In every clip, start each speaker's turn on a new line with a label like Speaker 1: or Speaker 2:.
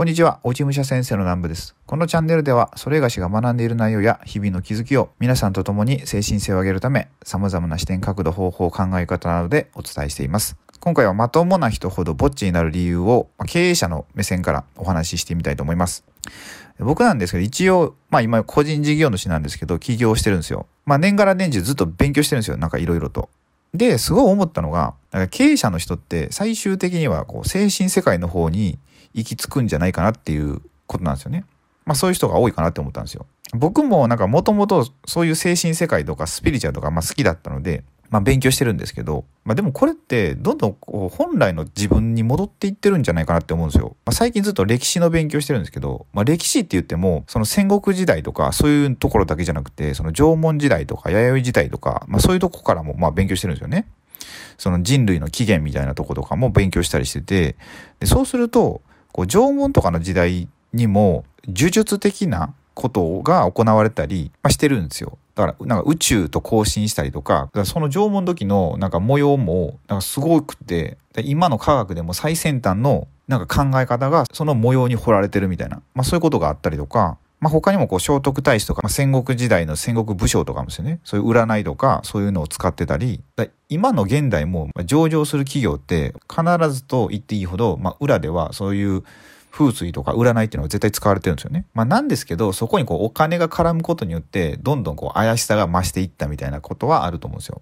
Speaker 1: こんにちは、おちむしゃ先生の南部です。このチャンネルでは、それがしが学んでいる内容や日々の気づきを皆さんと共に精神性を上げるため、様々な視点、角度、方法、考え方などでお伝えしています。今回はまともな人ほどぼっちになる理由をまあ経営者の目線からお話ししてみたいと思います。僕なんですけど、一応、まあ今個人事業主なんですけど、起業してるんですよ。まあ年がら年中ずっと勉強してるんですよ。なんかいろいろと。で、すごい思ったのが、なんか経営者の人って最終的にはこう精神世界の方に行き着くんじゃないかなっていうことなんですよね。まあそういう人が多いかなって思ったんですよ。僕もなんかもともとそういう精神世界とかスピリチュアルとかまあ好きだったので、まあ勉強してるんですけど、まあでもこれってどんどんこう本来の自分に戻っていってるんじゃないかなって思うんですよ。まあ最近ずっと歴史の勉強してるんですけど、まあ歴史って言っても、その戦国時代とかそういうところだけじゃなくて、その縄文時代とか弥生時代とか、まあそういうとこからもまあ勉強してるんですよね。その人類の起源みたいなとことかも勉強したりしてて、でそうすると、こう縄文とかの時代にも呪術的なことが行われたり、ま、してるんですよ。だから、なんか宇宙と交信したりとか、その縄文時のなんか模様も、なんかすごくて、今の科学でも最先端のなんか考え方がその模様に彫られてるみたいな、まあそういうことがあったりとか、まあ他にもこう聖徳太子とか、まあ、戦国時代の戦国武将とかもですよね。そういう占いとかそういうのを使ってたり、今の現代も上場する企業って必ずと言っていいほど、まあ裏ではそういう風水とか占いっていうのが絶対使われてるんですよね。まあなんですけど、そこにこうお金が絡むことによって、どんどんこう怪しさが増していったみたいなことはあると思うんですよ。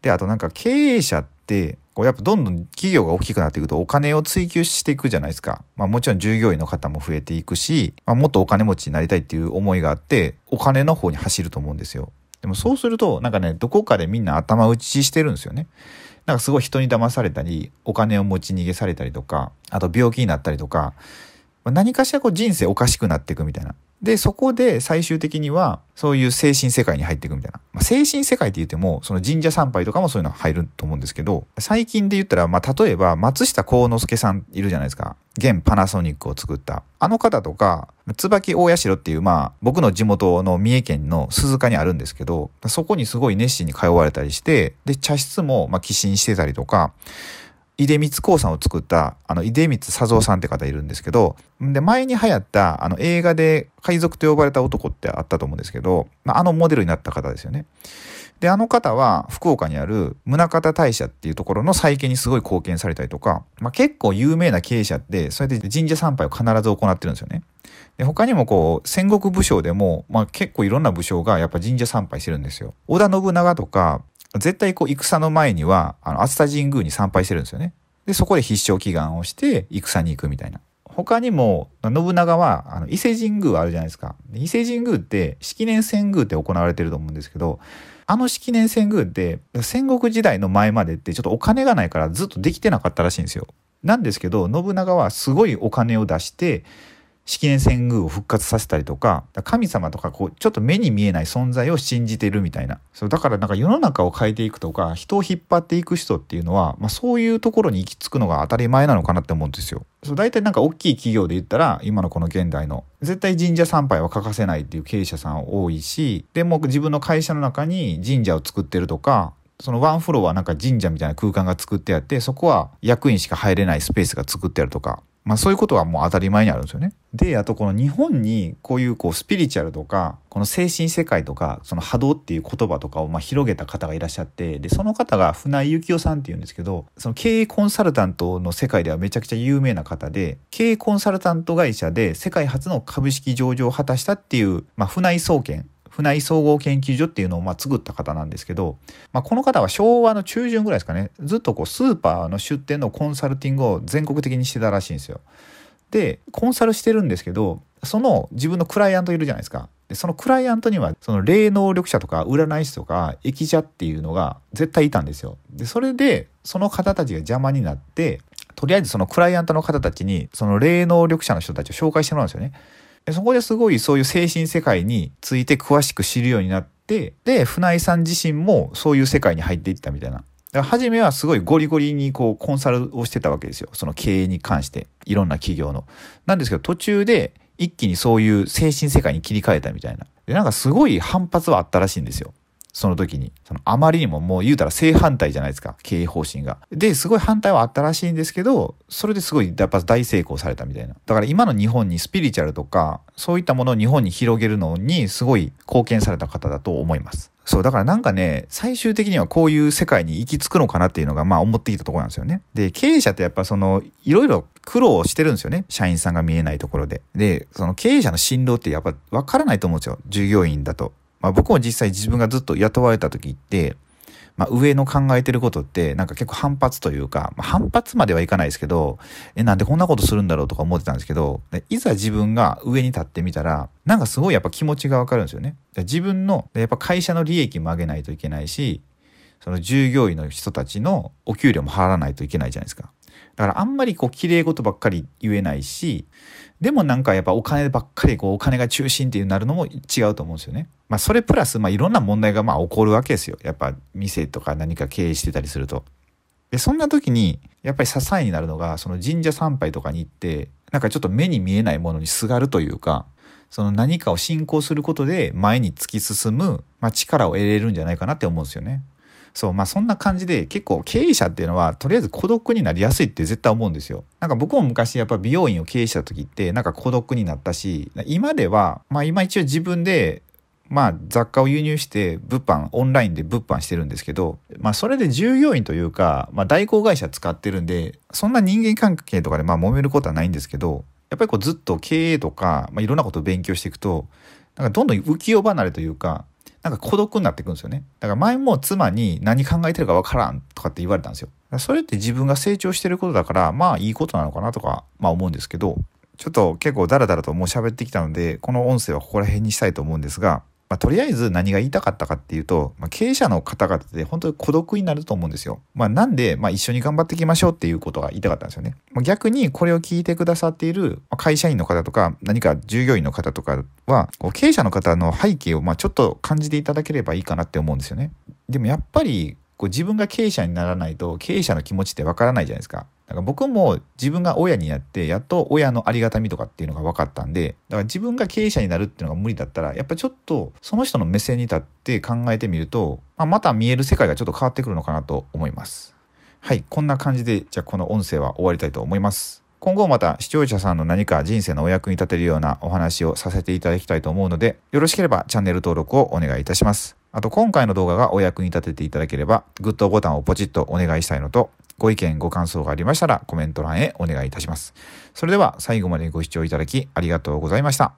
Speaker 1: で、あとなんか経営者って、こうやっぱどんどん企業が大きくなっていくとお金を追求していくじゃないですか。まあもちろん従業員の方も増えていくし、まあ、もっとお金持ちになりたいっていう思いがあって、お金の方に走ると思うんですよ。でもそうすると、なんかね、どこかでみんな頭打ちしてるんですよね。なんかすごい人に騙されたり、お金を持ち逃げされたりとか、あと病気になったりとか、何かしらこう人生おかしくなっていくみたいな。で、そこで最終的には、そういう精神世界に入っていくみたいな。まあ、精神世界って言っても、その神社参拝とかもそういうの入ると思うんですけど、最近で言ったら、まあ、例えば、松下幸之助さんいるじゃないですか。現パナソニックを作った。あの方とか、椿大社っていう、まあ、僕の地元の三重県の鈴鹿にあるんですけど、そこにすごい熱心に通われたりして、で、茶室も、まあ、寄進してたりとか、出光興産を作った、あの、出光佐三さんって方いるんですけど、で、前に流行った、あの、映画で海賊と呼ばれた男ってあったと思うんですけど、まあ、あのモデルになった方ですよね。で、あの方は、福岡にある宗像大社っていうところの再建にすごい貢献されたりとか、まあ、結構有名な経営者って、それで神社参拝を必ず行ってるんですよね。で他にもこう、戦国武将でも、まあ、結構いろんな武将がやっぱ神社参拝してるんですよ。織田信長とか、絶対こう戦の前には、あの、熱田神宮に参拝してるんですよね。で、そこで必勝祈願をして戦に行くみたいな。他にも、信長は、あの、伊勢神宮あるじゃないですか。伊勢神宮って、式年遷宮って行われてると思うんですけど、あの式年遷宮って、戦国時代の前までってちょっとお金がないからずっとできてなかったらしいんですよ。なんですけど、信長はすごいお金を出して、式年遷宮を復活させたりとか、神様とかこう、ちょっと目に見えない存在を信じてるみたいな。そう、だからなんか世の中を変えていくとか、人を引っ張っていく人っていうのは、まあそういうところに行き着くのが当たり前なのかなって思うんですよ。そう、大体なんか大きい企業で言ったら、今のこの現代の、絶対神社参拝は欠かせないっていう経営者さん多いし、でも自分の会社の中に神社を作ってるとか、そのワンフロアはなんか神社みたいな空間が作ってあって、そこは役員しか入れないスペースが作ってあるとか、まあそういうことはもう当たり前にあるんですよね。で、あとこの日本にこういうこうスピリチュアルとか、この精神世界とか、その波動っていう言葉とかをまあ広げた方がいらっしゃって、で、その方が船井幸雄さんっていうんですけど、その経営コンサルタントの世界ではめちゃくちゃ有名な方で、経営コンサルタント会社で世界初の株式上場を果たしたっていう、まあ船井総研船井総合研究所っていうのをま作った方なんですけど、まあ、この方は昭和の中旬ぐらいですかねずっとこうスーパーの出店のコンサルティングを全国的にしてたらしいんですよ。でコンサルしてるんですけどその自分のクライアントいるじゃないですか。でそのクライアントにはその霊能力者とか占い師とか駅者っていうのが絶対いたんですよ。でそれでその方たちが邪魔になってとりあえずそのクライアントの方たちにその霊能力者の人たちを紹介してもらうんですよね。でそこですごいそういう精神世界について詳しく知るようになって、で、船井さん自身もそういう世界に入っていったみたいな。初めはすごいゴリゴリにこうコンサルをしてたわけですよ。その経営に関して。いろんな企業の。なんですけど途中で一気にそういう精神世界に切り替えたみたいな。で、なんかすごい反発はあったらしいんですよ。その時に。そのあまりにももう言うたら正反対じゃないですか。経営方針が。で、すごい反対はあったらしいんですけど、それですごいやっぱ大成功されたみたいな。だから今の日本にスピリチュアルとか、そういったものを日本に広げるのにすごい貢献された方だと思います。そう、だからなんかね、最終的にはこういう世界に行き着くのかなっていうのが、まあ思っていたところなんですよね。で、経営者ってやっぱその、いろいろ苦労してるんですよね。社員さんが見えないところで。で、その経営者の進路ってやっぱ分からないと思うんですよ。従業員だと。まあ僕も実際自分がずっと雇われた時って、まあ、上の考えてることってなんか結構反発というか、まあ、反発まではいかないですけど、え、なんでこんなことするんだろうとか思ってたんですけど、いざ自分が上に立ってみたら、なんかすごいやっぱ気持ちがわかるんですよね。自分の、やっぱ会社の利益も上げないといけないし、その従業員の人たちのお給料も払わないといけないじゃないですか。だからあんまりこう綺麗事ばっかり言えないし、でもなんかやっぱお金ばっかりこうお金が中心っていうなるのも違うと思うんですよね。まあそれプラスまあいろんな問題がまあ起こるわけですよ。やっぱ店とか何か経営してたりすると。で、そんな時にやっぱり支えになるのがその神社参拝とかに行ってなんかちょっと目に見えないものにすがるというか、その何かを信仰することで前に突き進む、まあ、力を得れるんじゃないかなって思うんですよね。そう、まあそんな感じで結構経営者っていうのはとりあえず孤独になりやすいって絶対思うんですよ。なんか僕も昔やっぱ美容院を経営した時ってなんか孤独になったし、今では、まあ今一応自分でまあ雑貨を輸入して物販、オンラインで物販してるんですけど、まあそれで従業員というか、まあ代行会社使ってるんで、そんな人間関係とかでまあ揉めることはないんですけど、やっぱりこうずっと経営とか、まあいろんなことを勉強していくと、なんかどんどん浮世離れというか、なんか孤独になっていくんですよね。だから前も妻に何考えてるかわからんとかって言われたんですよ。それって自分が成長してることだから、まあいいことなのかなとか、まあ思うんですけど、ちょっと結構ダラダラともう喋ってきたので、この音声はここら辺にしたいと思うんですが、まあ、とりあえず何が言いたかったかっていうと、まあ、経営者の方々で本当に孤独になると思うんですよ。まあ、なんで、まあ、一緒に頑張っていきましょうっていうことが言いたかったんですよね。まあ、逆にこれを聞いてくださっている会社員の方とか、何か従業員の方とかは、経営者の方の背景をまあちょっと感じていただければいいかなって思うんですよね。でもやっぱりこう自分が経営者にならないと経営者の気持ちってわからないじゃないですか。だから僕も自分が親になってやっと親のありがたみとかっていうのが分かったんでだから自分が経営者になるっていうのが無理だったらやっぱちょっとその人の目線に立って考えてみると、まあ、また見える世界がちょっと変わってくるのかなと思います。はい、こんな感じでじゃあこの音声は終わりたいと思います。今後また視聴者さんの何か人生のお役に立てるようなお話をさせていただきたいと思うので、よろしければチャンネル登録をお願いいたします。あと今回の動画がお役に立てていただければ、グッドボタンをポチッとお願いしたいのと、ご意見、ご感想がありましたらコメント欄へお願いいたします。それでは最後までご視聴いただきありがとうございました。